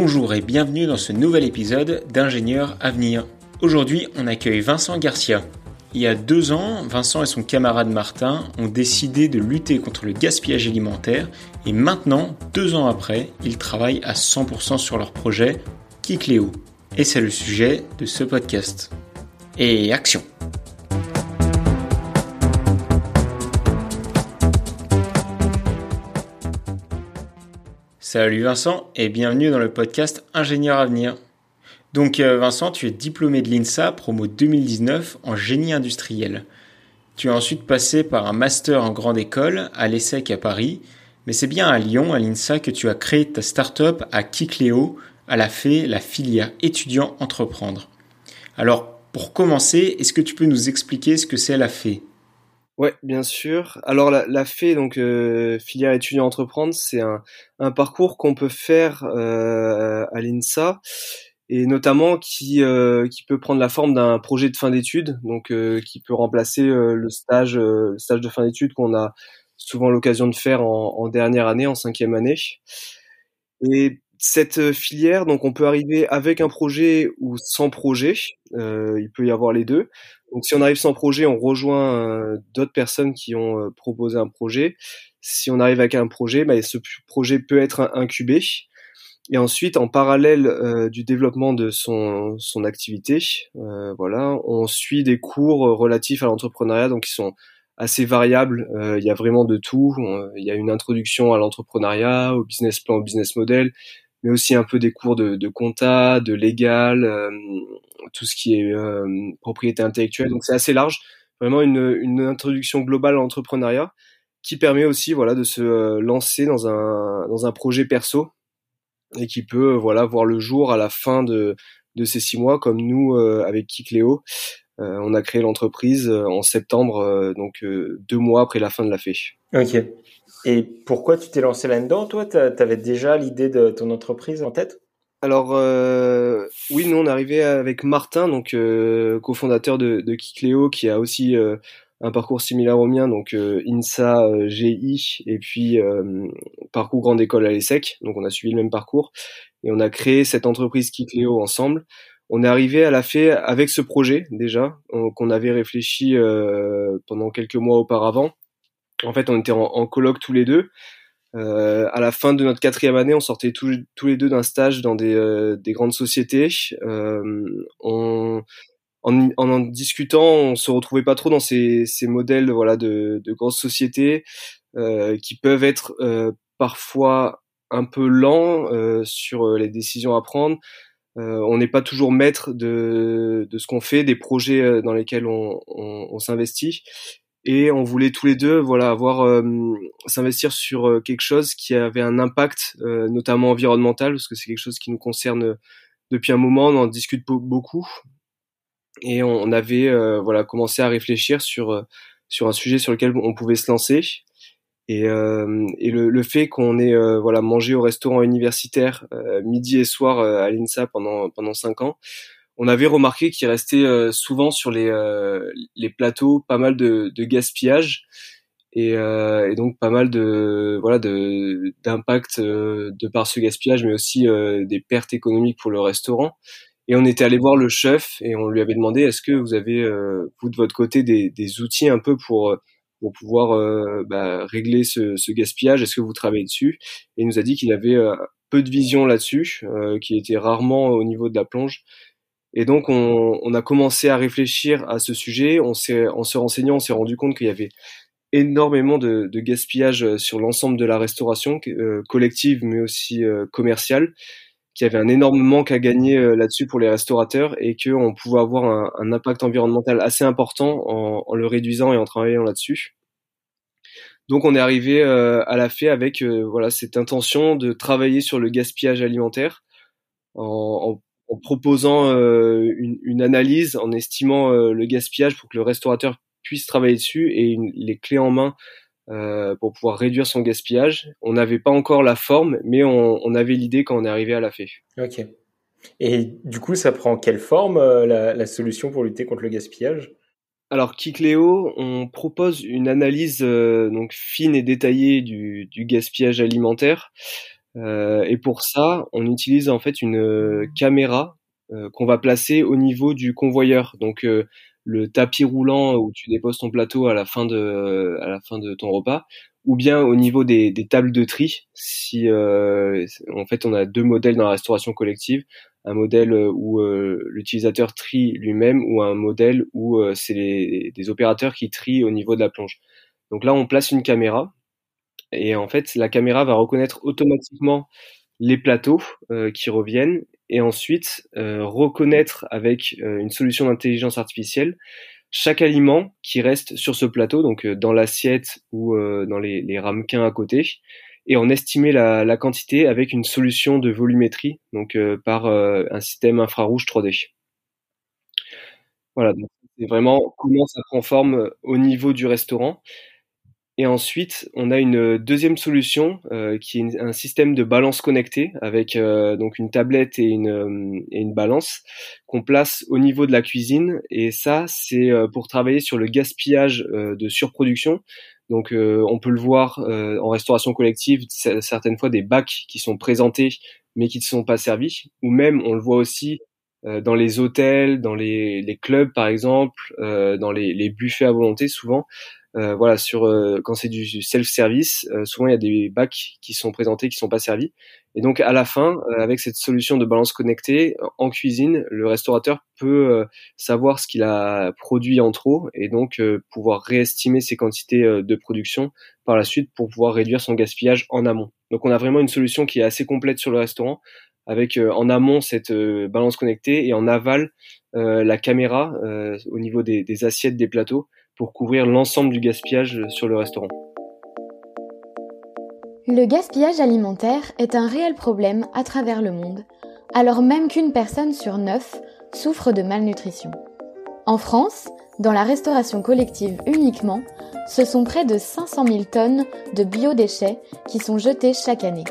Bonjour et bienvenue dans ce nouvel épisode d'Ingénieur Avenir. Aujourd'hui, on accueille Vincent Garcia. Il y a deux ans, Vincent et son camarade Martin ont décidé de lutter contre le gaspillage alimentaire et maintenant, deux ans après, ils travaillent à 100% sur leur projet Kikléo. Et c'est le sujet de ce podcast. Et action Salut Vincent et bienvenue dans le podcast Ingénieur Avenir. Donc euh, Vincent, tu es diplômé de l'INSA promo 2019 en génie industriel. Tu as ensuite passé par un master en grande école à l'ESSEC à Paris, mais c'est bien à Lyon, à l'INSA, que tu as créé ta start-up à Kikléo, à la FE, la filière étudiant entreprendre. Alors, pour commencer, est-ce que tu peux nous expliquer ce que c'est la FE Ouais, bien sûr. Alors la, la FE, donc euh, filière étudiant entreprendre, c'est un, un, parcours qu'on peut faire euh, à l'INSA et notamment qui euh, qui peut prendre la forme d'un projet de fin d'études, donc euh, qui peut remplacer euh, le stage le stage de fin d'études qu'on a souvent l'occasion de faire en, en, dernière année, en cinquième année. Et cette filière, donc on peut arriver avec un projet ou sans projet. il peut y avoir les deux. Donc si on arrive sans projet, on rejoint euh, d'autres personnes qui ont euh, proposé un projet. Si on arrive avec un projet, bah, ce projet peut être incubé. Et ensuite, en parallèle euh, du développement de son, son activité, voilà, on suit des cours relatifs à l'entrepreneuriat, donc qui sont assez variables. il y a vraiment de tout. il y a une introduction à l'entrepreneuriat, au business plan, au business model, mais aussi un peu des cours de, de compta, de légal, euh, tout ce qui est euh, propriété intellectuelle. Donc c'est assez large, vraiment une, une introduction globale à l'entrepreneuriat qui permet aussi voilà de se euh, lancer dans un dans un projet perso et qui peut voilà voir le jour à la fin de de ces six mois comme nous avec Kikléo. on a créé l'entreprise en septembre, donc deux mois après la fin de la fée. Ok. Et pourquoi tu t'es lancé là-dedans Toi, tu avais déjà l'idée de ton entreprise en tête? Alors euh, oui, nous on est arrivé avec Martin, donc euh, cofondateur de, de Kikléo, qui a aussi euh, un parcours similaire au mien, donc euh, INSA, euh, GI, et puis parcours grande école à l'ESSEC. Donc on a suivi le même parcours et on a créé cette entreprise Kikléo ensemble. On est arrivé à la fait avec ce projet déjà qu'on avait réfléchi pendant quelques mois auparavant en fait, on était en, en colloque tous les deux. Euh, à la fin de notre quatrième année, on sortait tous, les deux d'un stage dans des, euh, des grandes sociétés. Euh, on, en, en, discutant, on se retrouvait pas trop dans ces, ces modèles voilà de, de grosses sociétés euh, qui peuvent être euh, parfois un peu lents euh, sur les décisions à prendre. on n'est pas toujours maître de, de ce qu'on fait, des projets dans lesquels on, on s'investit et on voulait tous les deux voilà avoir euh, s'investir sur euh, quelque chose qui avait un impact euh, notamment environnemental parce que c'est quelque chose qui nous concerne depuis un moment on en discute beaucoup. Et on, avait voilà commencé à réfléchir sur sur un sujet sur lequel on pouvait se lancer. Et, et le, le, fait qu'on ait voilà mangé au restaurant universitaire midi et soir à l'INSA pendant pendant cinq ans on avait remarqué qu'il restait euh, souvent sur les, euh, les plateaux pas mal de, de gaspillage et, euh, et, donc pas mal de voilà de d'impact de par ce gaspillage, mais aussi des pertes économiques pour le restaurant. Et on était allé voir le chef et on lui avait demandé est-ce que vous avez vous de votre côté des, des outils un peu pour pour pouvoir bah, régler ce, ce gaspillage? Est-ce que vous travaillez dessus? Et il nous a dit qu'il avait peu de vision là-dessus, qu'il était rarement au niveau de la plonge et donc, on, on, a commencé à réfléchir à ce sujet. On en se renseignant, on s'est rendu compte qu'il y avait énormément de, de gaspillage euh, sur l'ensemble de la restauration euh, collective, mais aussi euh, commerciale, qu'il y avait un énorme manque à gagner euh, là-dessus pour les restaurateurs et qu'on pouvait avoir un, un, impact environnemental assez important en, en, le réduisant et en travaillant là-dessus. Donc, on est arrivé à la fait avec voilà cette intention de travailler sur le gaspillage alimentaire en, en en proposant euh, une, une, analyse, en estimant euh, le gaspillage pour que le restaurateur puisse travailler dessus et une, les clés en main euh, pour pouvoir réduire son gaspillage. On n'avait pas encore la forme, mais on, on avait l'idée quand on est arrivé à la fée. Ok. Et du coup, ça prend quelle forme la, la, solution pour lutter contre le gaspillage? Alors Kikléo, on propose une analyse donc fine et détaillée du, du gaspillage alimentaire et pour ça, on utilise en fait une caméra qu'on va placer au niveau du convoyeur. Donc le tapis roulant où tu déposes ton plateau à la fin de à la fin de ton repas ou bien au niveau des, des tables de tri si en fait on a deux modèles dans la restauration collective un modèle où l'utilisateur trie lui-même ou un modèle où c'est des opérateurs qui trient au niveau de la plonge donc là on place une caméra et en fait, la caméra va reconnaître automatiquement les plateaux euh, qui reviennent et ensuite euh, reconnaître avec euh, une solution d'intelligence artificielle chaque aliment qui reste sur ce plateau, donc dans l'assiette ou dans les, les, ramequins à côté, et en estimer la, la quantité avec une solution de volumétrie, donc par un système infrarouge 3D. Voilà, donc c'est vraiment comment ça prend forme au niveau du restaurant. Et ensuite, on a une deuxième solution euh, qui est un système de balance connectée avec euh, donc une tablette et une, euh, et une balance qu'on place au niveau de la cuisine. Et ça, c'est pour travailler sur le gaspillage de surproduction. Donc, on peut le voir en restauration collective, certaines fois des bacs qui sont présentés mais qui ne sont pas servis, ou même on le voit aussi dans les hôtels, dans les, les clubs par exemple, dans les, les buffets à volonté souvent euh, voilà, sur euh, quand c'est du self-service, euh, souvent il y a des bacs qui sont présentés qui sont pas servis. Et donc à la fin, avec cette solution de balance connectée en cuisine, le restaurateur peut savoir ce qu'il a produit en trop et donc pouvoir réestimer ses quantités de production par la suite pour pouvoir réduire son gaspillage en amont. Donc on a vraiment une solution qui est assez complète sur le restaurant avec en amont cette balance connectée et en aval la caméra au niveau des, des assiettes des plateaux pour couvrir l'ensemble du gaspillage sur le restaurant. Le gaspillage alimentaire est un réel problème à travers le monde, alors même qu'une personne sur neuf souffre de malnutrition. En France, dans la restauration collective uniquement, ce sont près de 500 000 tonnes de biodéchets qui sont jetés chaque année.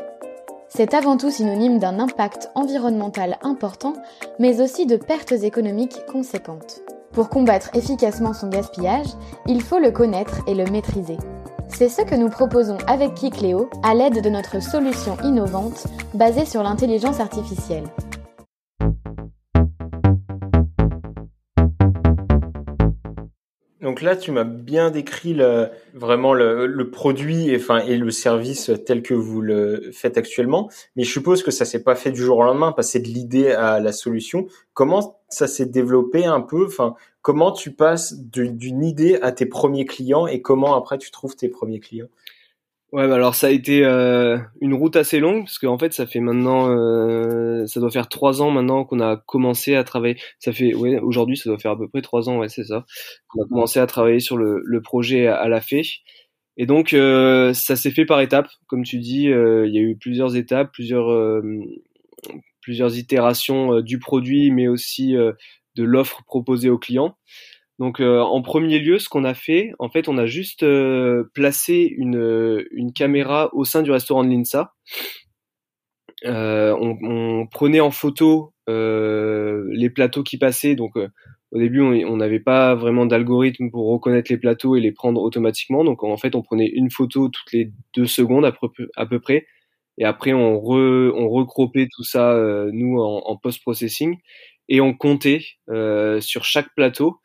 C'est avant tout synonyme d'un impact environnemental important, mais aussi de pertes économiques conséquentes. Pour combattre efficacement son gaspillage, il faut le connaître et le maîtriser. C'est ce que nous proposons avec Kikléo à l'aide de notre solution innovante basée sur l'intelligence artificielle. Donc là, tu m'as bien décrit le, vraiment le, produit et, enfin, et le service tel que vous le faites actuellement. Mais je suppose que ça s'est pas fait du jour au lendemain, passer de l'idée à la solution. Comment ça s'est développé un peu? Enfin, comment tu passes d'une idée à tes premiers clients et comment après tu trouves tes premiers clients? Ouais, bah alors ça a été euh, une route assez longue parce qu'en fait ça fait maintenant, euh, ça doit faire trois ans maintenant qu'on a commencé à travailler. Ça fait, ouais, aujourd'hui ça doit faire à peu près trois ans, ouais, c'est ça. qu'on a commencé à travailler sur le, le projet à, la fée. Et donc euh, ça s'est fait par étapes, comme tu dis. Il y a eu plusieurs étapes, plusieurs plusieurs itérations du produit, mais aussi de l'offre proposée aux clients. Donc euh, en premier lieu, ce qu'on a fait, en fait, on a juste euh, placé une, une caméra au sein du restaurant de l'INSA. Euh, on, prenait en photo les plateaux qui passaient. Donc au début, on n'avait pas vraiment d'algorithme pour reconnaître les plateaux et les prendre automatiquement. Donc en fait, on prenait une photo toutes les deux secondes à peu, près. Et après, on, re, on recropait tout ça, nous, en post-processing. Et on comptait sur chaque plateau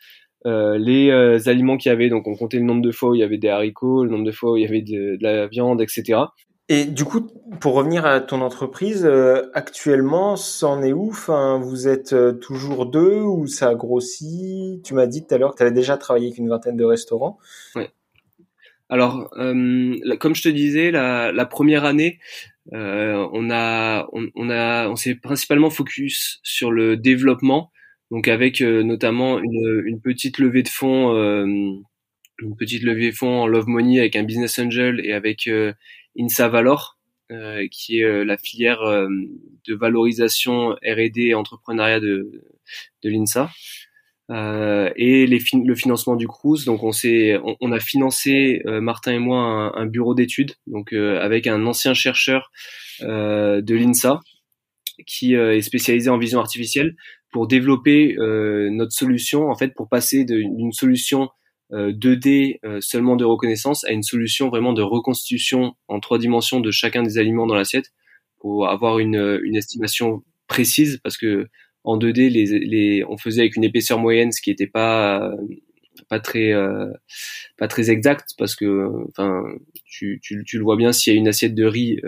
euh, les euh, aliments qu'il y avait. Donc on comptait le nombre de fois où il y avait des haricots, le nombre de fois où il y avait de, la viande, etc. Et du coup, pour revenir à ton entreprise, euh, actuellement, c'en est où? Enfin, Vous êtes toujours deux ou ça a grossi? Tu m'as dit tout à l'heure que tu avais déjà travaillé avec une vingtaine de restaurants. Ouais. Alors, comme je te disais, la, la première année, on a, on, on a, on s'est principalement focus sur le développement donc avec euh, notamment une, une, petite levée de fonds, euh, une petite levée de fonds en Love Money avec un business angel et avec euh, Insa Valor, qui est la filière de valorisation R&D et entrepreneuriat de, de l'INSA. Euh, et les le financement du cruise. Donc on s'est, on, a financé Martin et moi un, un bureau d'études, donc avec un ancien chercheur de l'INSA qui est spécialisé en vision artificielle pour développer euh, notre solution, en fait, pour passer d'une solution 2D euh, euh, seulement de reconnaissance à une solution vraiment de reconstitution en trois dimensions de chacun des aliments dans l'assiette. pour avoir une, une estimation précise parce que en 2D, les, les, on faisait avec une épaisseur moyenne, ce qui n'était pas pas très pas très exact parce que enfin tu, tu, tu le vois bien s'il y a une assiette de riz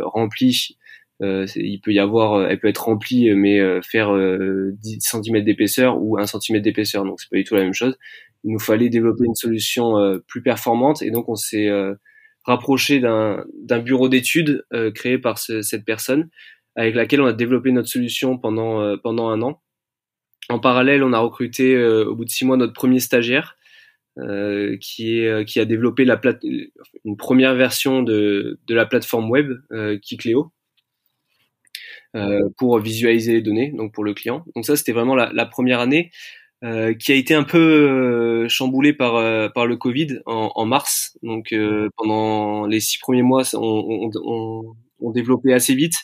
remplie euh, il peut y avoir, euh, elle peut être remplie, mais euh, faire 10 cm d'épaisseur ou 1 cm d'épaisseur, donc c'est pas du tout la même chose. Il nous fallait développer une solution plus performante et donc on s'est rapproché d'un bureau d'études créé par cette personne avec laquelle on a développé notre solution pendant pendant un an. En parallèle, on a recruté au bout de six mois notre premier stagiaire euh, qui est qui a développé la plate une première version de de la plateforme web euh, euh, pour visualiser les données, donc pour le client. Donc ça, c'était vraiment la, la, première année euh, qui a été un peu euh, chamboulée par par le Covid en, en mars. Donc pendant les six premiers mois, on, on, on, on développait assez vite.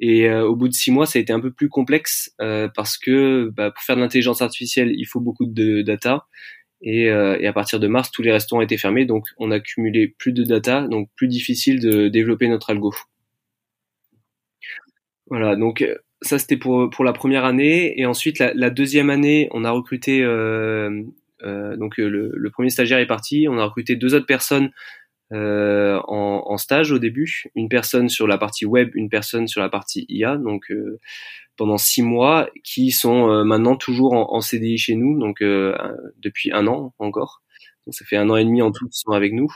Et au bout de six mois, ça a été un peu plus complexe euh, parce que bah, pour faire de l'intelligence artificielle, il faut beaucoup de data. Et, euh, et, à partir de mars, tous les restaurants étaient fermés, donc on a cumulé plus de data, donc plus difficile de développer notre algo. Voilà, donc euh, ça c'était pour pour la première année. Et ensuite la, la deuxième année on a recruté euh, euh, donc euh, le, le, premier stagiaire est parti, on a recruté deux autres personnes euh, en, en, stage au début, une personne sur la partie web, une personne sur la partie IA, donc pendant six mois, qui sont maintenant toujours en, en, CDI chez nous, donc depuis un an encore. Donc ça fait un an et demi en tout qu'ils sont avec nous.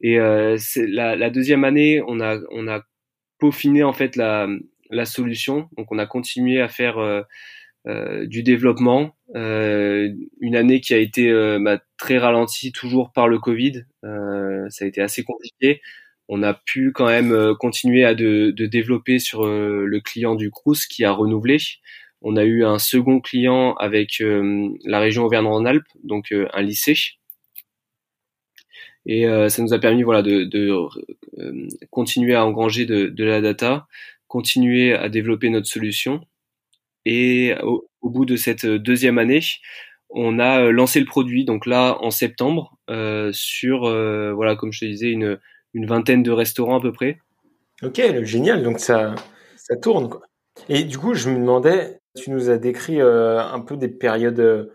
Et la, la, deuxième année, on a on a peaufiné en fait la la solution. Donc on a continué à faire euh, euh, du développement. Euh, une année qui a été bah, très ralentie toujours par le Covid. ça a été assez compliqué. On a pu quand même continuer à de, développer sur le client du Crous qui a renouvelé. On a eu un second client avec la région Auvergne-Rhône-Alpes, donc un lycée. Et ça nous a permis voilà de, continuer à engranger de, de la data, continuer à développer notre solution. Et au, bout de cette deuxième année, on a euh, lancé le produit, donc là en septembre, euh, sur, euh, voilà, comme je te disais, une, vingtaine de restaurants à peu près. Ok, génial, donc ça, ça tourne. Et du coup, je me demandais, tu nous as décrit un peu des périodes euh,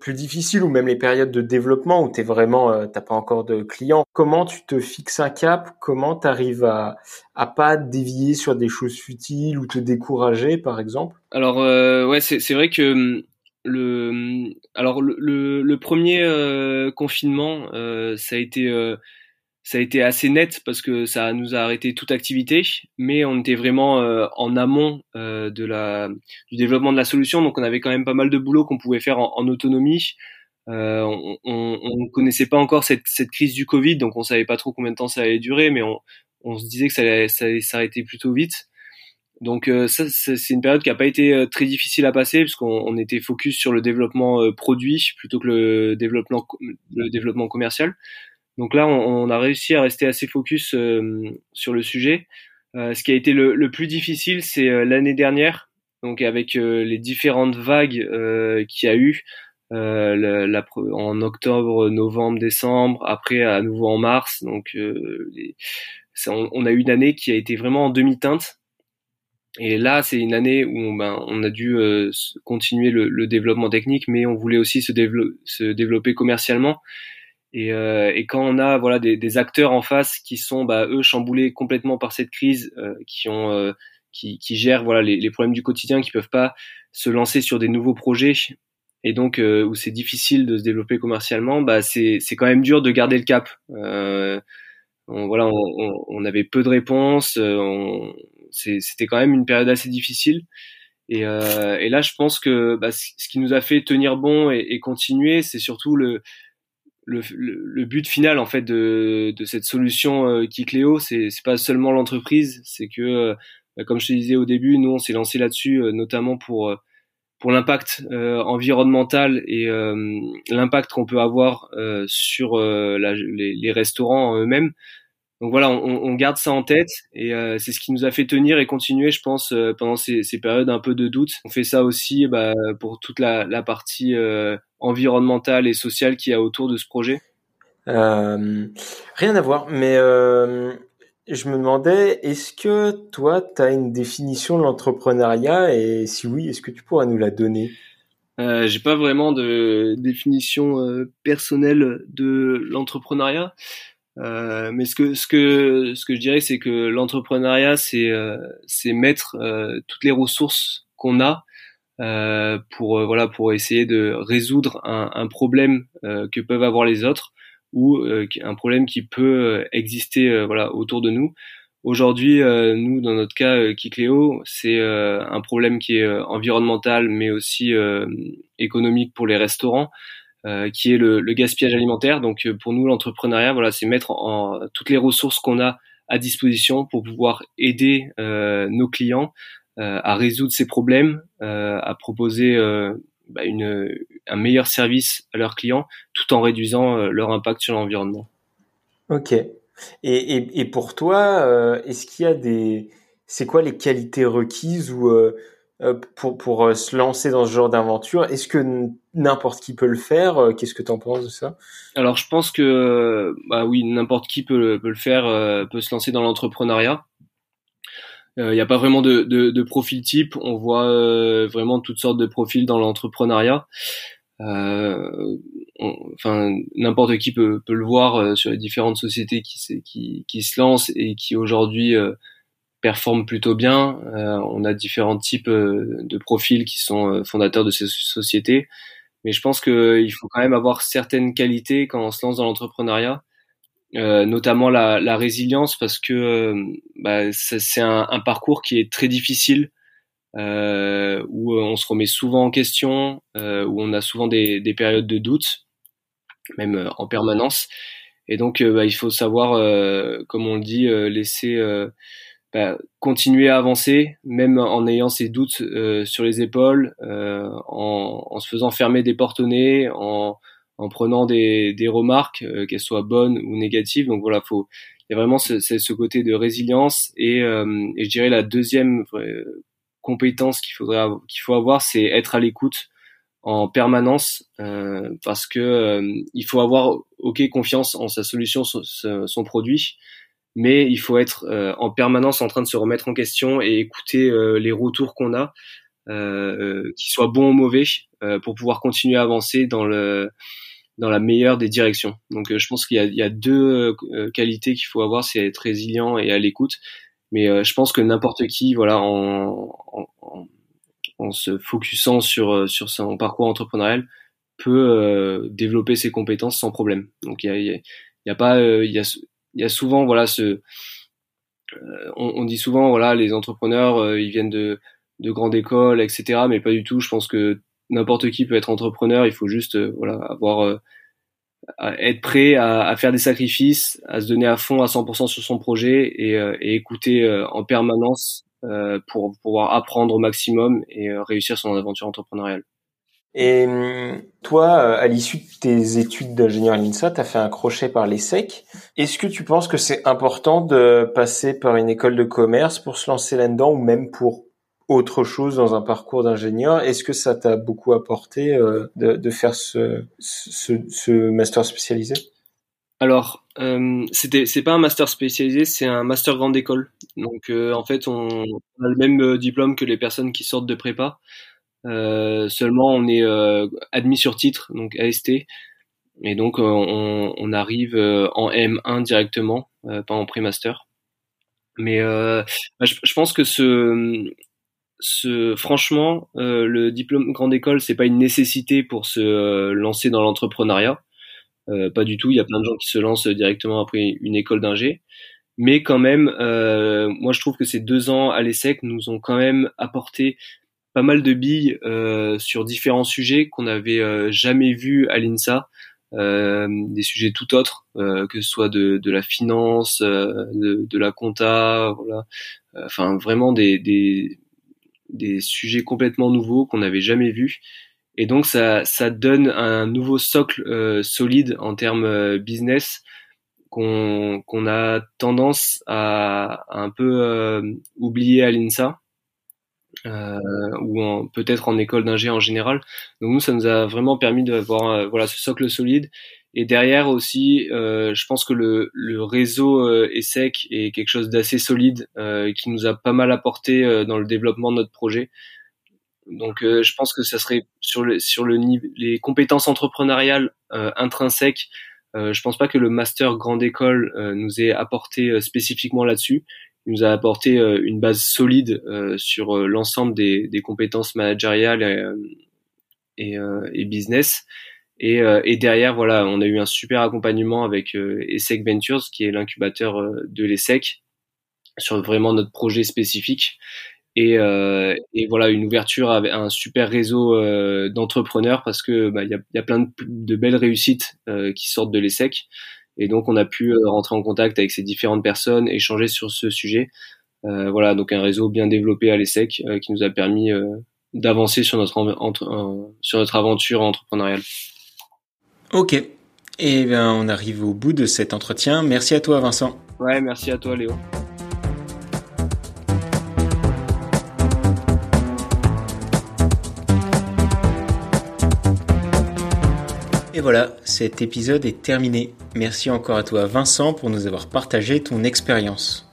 plus difficile ou même les périodes de développement où tu vraiment euh, t'as pas encore de clients. Comment tu te fixes un cap? Comment tu arrives à à pas dévier sur des choses futiles ou te décourager par exemple? Alors euh, ouais c'est c'est vrai que hum, le hum, alors le, le, premier euh, confinement ça a été ça a été assez net parce que ça nous a arrêté toute activité, mais on était vraiment euh, en amont euh, de la, du développement de la solution, donc on avait quand même pas mal de boulot qu'on pouvait faire en, autonomie. Euh, on ne connaissait pas encore cette, cette, crise du Covid, donc on savait pas trop combien de temps ça allait durer, mais on, on se disait que ça allait, ça allait s'arrêter plutôt vite. Donc euh, ça, c'est une période qui a pas été euh, très difficile à passer puisqu'on on était focus sur le développement produit plutôt que le développement le développement commercial. Donc là, on, a réussi à rester assez focus euh, sur le sujet. Euh, ce qui a été le, plus difficile, c'est euh, l'année dernière, donc avec les différentes vagues qu'il y a eu. En octobre, novembre, décembre, après à nouveau en mars. Donc, on, a eu une année qui a été vraiment en demi-teinte. Et là, c'est une année où on, ben, a dû continuer le, développement technique, mais on voulait aussi se développer commercialement. Et, euh, et, quand on a voilà des, des, acteurs en face qui sont bah, eux chamboulés complètement par cette crise, euh, qui ont euh, qui, qui, gèrent voilà les, les, problèmes du quotidien, qui peuvent pas se lancer sur des nouveaux projets et donc euh, où c'est difficile de se développer commercialement, bah c'est c'est quand même dur de garder le cap. Euh, on, voilà, on, on, avait peu de réponses, c'était quand même une période assez difficile. Et, et là, je pense que bah, ce qui nous a fait tenir bon et, et continuer, c'est surtout le le, le, but final en fait de, de cette solution euh, Kicleo, c'est c'est pas seulement l'entreprise, c'est que euh, bah, comme je te disais au début, nous on s'est lancé là-dessus euh, notamment pour euh, pour l'impact environnemental et l'impact qu'on peut avoir sur la, les, les, restaurants eux-mêmes. Donc voilà, on, on, garde ça en tête et c'est ce qui nous a fait tenir et continuer, je pense, pendant ces, ces, périodes un peu de doute. On fait ça aussi bah, pour toute la, la partie environnementale et sociale qu'il y a autour de ce projet? Euh, Rien à voir, mais euh, je me demandais, est-ce que toi, tu as une définition de l'entrepreneuriat? Et si oui, est-ce que tu pourrais nous la donner? Euh, J'ai pas vraiment de définition euh, personnelle de l'entrepreneuriat, euh, mais ce que ce que ce que je dirais, c'est que l'entrepreneuriat, c'est euh, c'est mettre euh, toutes les ressources qu'on a pour voilà pour essayer de résoudre un, un problème que peuvent avoir les autres ou euh, un problème qui peut euh, exister euh, voilà autour de nous. Aujourd'hui, nous, dans notre cas, Kikléo, c'est un problème qui est environnemental, mais aussi économique pour les restaurants, qui est le, le, gaspillage alimentaire. Donc, pour nous, l'entrepreneuriat, voilà, c'est mettre en, toutes les ressources qu'on a à disposition pour pouvoir aider nos clients à résoudre ces problèmes, à proposer bah, une, un meilleur service à leurs clients tout en réduisant euh, leur impact sur l'environnement. Ok. Et, et, et pour toi, euh, est-ce qu'il y a des... C'est quoi les qualités requises ou euh, pour, pour se lancer dans ce genre d'aventure? Est-ce que n'importe qui peut le faire? Qu'est-ce que tu en penses de ça? Alors je pense que bah oui, n'importe qui peut, peut le faire, peut se lancer dans l'entrepreneuriat. Il euh, n'y a pas vraiment de, de, de, profil type. On voit euh, vraiment toutes sortes de profils dans l'entrepreneuriat. Euh, enfin, n'importe qui peut, peut, le voir euh, sur les différentes sociétés qui, qui, qui se lancent et qui aujourd'hui performent plutôt bien. on a différents types de profils qui sont fondateurs de ces sociétés. Mais je pense qu'il faut quand même avoir certaines qualités quand on se lance dans l'entrepreneuriat. Euh, notamment la, la, résilience parce que euh, bah, c'est un, un, parcours qui est très difficile euh, où euh, on se remet souvent en question où on a souvent des, des, périodes de doute même en permanence. Et donc bah, il faut savoir comme on le dit laisser bah, continuer à avancer même en ayant ces doutes sur les épaules en, en, se faisant fermer des porte nez en en prenant des, des remarques, euh, qu'elles soient bonnes ou négatives. Donc voilà, faut il y a vraiment ce, ce côté de résilience et, euh, et je dirais la deuxième compétence qu'il faudrait qu'il faut avoir, c'est être à l'écoute en permanence euh, parce que euh, il faut avoir ok confiance en sa solution, son, son produit, mais il faut être en permanence en train de se remettre en question et écouter les retours qu'on a, qu'ils soient bons ou mauvais, pour pouvoir continuer à avancer dans le dans la meilleure des directions. Donc euh, je pense qu'il y, y a, deux euh, qualités qu'il faut avoir, c'est être résilient et à l'écoute. Mais euh, je pense que n'importe qui, voilà, en, en, en, se focusant sur sur son parcours entrepreneurial, peut développer ses compétences sans problème. Donc il y a, il y a, pas, il y a, y a souvent, voilà, ce, on, on, dit souvent, voilà, les entrepreneurs, ils viennent de de grandes écoles, etc. Mais pas du tout. Je pense que n'importe qui peut être entrepreneur. Il faut juste euh, voilà avoir euh, être prêt à, à, faire des sacrifices, à se donner à fond à 100% sur son projet et, euh, et écouter en permanence pour pouvoir apprendre au maximum et réussir son aventure entrepreneuriale. Et toi, à l'issue de tes études d'ingénieur à l'INSA, tu as fait un crochet par l'ESSEC. Est-ce que tu penses que c'est important de passer par une école de commerce pour se lancer là-dedans ou même pour autre chose dans un parcours d'ingénieur. Est-ce que ça t'a beaucoup apporté euh, de, de, faire ce, ce, ce, master spécialisé? Alors, euh, c'était c'est pas un master spécialisé, c'est un master grande école. Donc euh, en fait, on, a le même euh, diplôme que les personnes qui sortent de prépa. Euh, seulement, on est admis sur titre, donc AST. Et donc, on, on arrive en M1 directement, pas en pré-master. Mais bah, je, je, pense que ce, ce, franchement, euh, le diplôme grande école, c'est pas une nécessité pour se euh, lancer dans l'entrepreneuriat. Euh, pas du tout. Il y a plein de gens qui se lancent directement après une école d'ingé. Mais quand même, euh, moi je trouve que ces deux ans à l'ESSEC nous ont quand même apporté pas mal de billes sur différents sujets qu'on n'avait jamais vus à l'INSA. des sujets tout autres, que ce soit de, de la finance, de, de, la compta, voilà. Enfin, vraiment des, des, des sujets complètement nouveaux qu'on n'avait jamais vus. Et donc ça, ça donne un nouveau socle euh, solide en termes euh, business qu'on a tendance à, un peu euh, oublier à l'INSA ou peut-être en école d'ingé en général. Donc nous, ça nous a vraiment permis d'avoir voilà ce socle solide Et derrière aussi, euh, je pense que le, le réseau euh, ESSEC est quelque chose d'assez solide euh, qui nous a pas mal apporté euh, dans le développement de notre projet. Donc, euh, je pense que ça serait sur le sur le les compétences entrepreneuriales intrinsèques. je pense pas que le master grande école nous ait apporté spécifiquement là-dessus. Il nous a apporté une base solide sur l'ensemble des, des, compétences managériales et, et business. Et, euh, et, derrière, voilà, on a eu un super accompagnement avec euh, ESSEC Ventures, qui est l'incubateur euh, de l'ESSEC, sur vraiment notre projet spécifique. Et, euh, et, voilà, une ouverture avec un super réseau euh, d'entrepreneurs parce que bah, il y, a, y, a, plein de, de belles réussites euh, qui sortent de l'ESSEC. Et donc, on a pu rentrer en contact avec ces différentes personnes, échanger sur ce sujet. voilà, donc un réseau bien développé à l'ESSEC qui nous a permis d'avancer sur notre, sur notre aventure entrepreneuriale. Ok. Et eh bien, on arrive au bout de cet entretien. Merci à toi, Vincent. Ouais, merci à toi, Léo. Et voilà, cet épisode est terminé. Merci encore à toi, Vincent, pour nous avoir partagé ton expérience.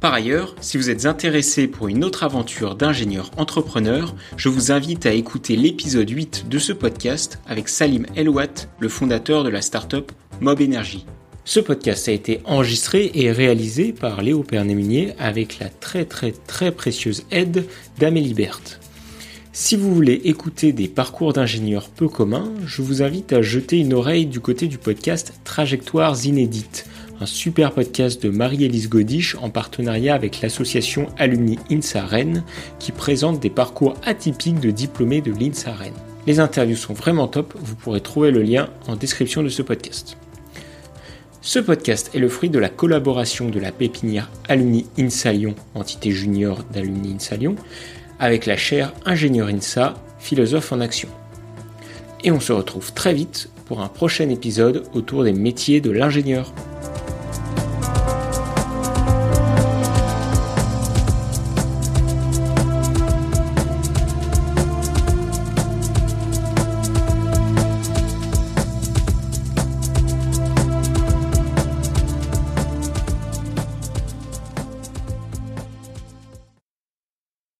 Par ailleurs, si vous êtes intéressé pour une autre aventure d'ingénieur entrepreneur, je vous invite à écouter l'épisode 8 de ce podcast avec Salim Elouat, le fondateur de la startup Mob Energy. Ce podcast a été enregistré et réalisé par Léo Pernéminier avec la très très très précieuse aide d'Amélie Berthe. Si vous voulez écouter des parcours d'ingénieurs peu communs, je vous invite à jeter une oreille du côté du podcast Trajectoires inédites un super podcast de Marie-Élise Godiche en partenariat avec l'association Alumni INSA Rennes qui présente des parcours atypiques de diplômés de l'INSA Rennes. Les interviews sont vraiment top, vous pourrez trouver le lien en description de ce podcast. Ce podcast est le fruit de la collaboration de la pépinière Alumni INSA Lyon, entité junior d'Alumni INSA Lyon, avec la chaire Ingénieur INSA, philosophe en action. Et on se retrouve très vite pour un prochain épisode autour des métiers de l'ingénieur.